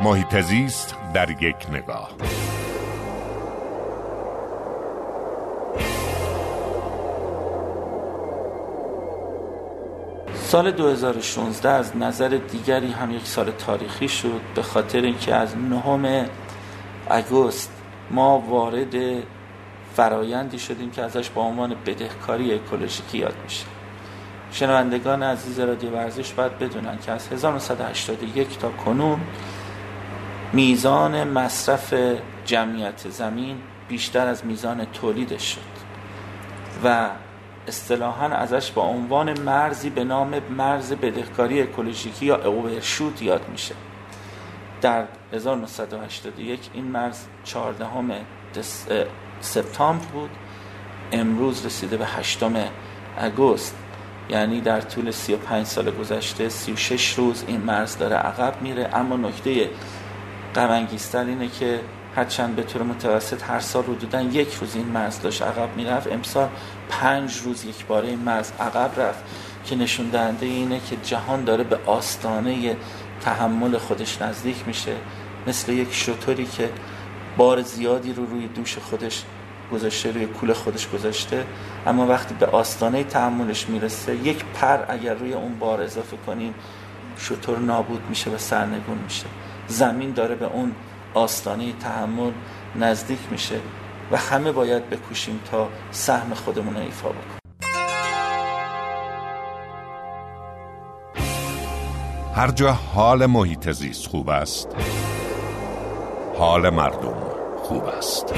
محیط زیست در یک نگاه. سال 2016 از نظر دیگری هم یک سال تاریخی شد به خاطر اینکه از نهم اگست ما وارد فرایندی شدیم که ازش با عنوان بدهکاری اکولوژیکی یاد میشه. شنوندگان عزیز رادیو ورزش باید بدونن که از 1981 تا کنون میزان مصرف جمعیت زمین بیشتر از میزان تولیدش شد و اصطلاحا ازش با عنوان مرزی به نام مرز بدهکاری اکولوژیکی یا اوورشوت یاد میشه. در 1981 این مرز 14 سپتامبر بود امروز رسیده به 8 اگست یعنی در طول 35 سال گذشته 36 روز این مرز داره عقب میره. اما نکته غم اینه که هرچند به طور متوسط هر سال حدودا یک روز این مرز داشت عقب می‌رفت امسال پنج روز یک باره این مرز عقب رفت که نشون دهنده اینه که جهان داره به آستانه تحمل خودش نزدیک میشه مثل یک شطوری که بار زیادی رو روی دوش خودش گذاشته روی کول خودش گذاشته اما وقتی به آستانه تحملش می‌رسه یک پر اگر روی اون بار اضافه کنیم شطور نابود میشه و سرنگون میشه. زمین داره به اون آستانه تحمل نزدیک میشه و همه باید بکوشیم تا سهم خودمون رو ایفا بکنیم. هر جا حال محیط زیست خوب است حال مردم خوب است.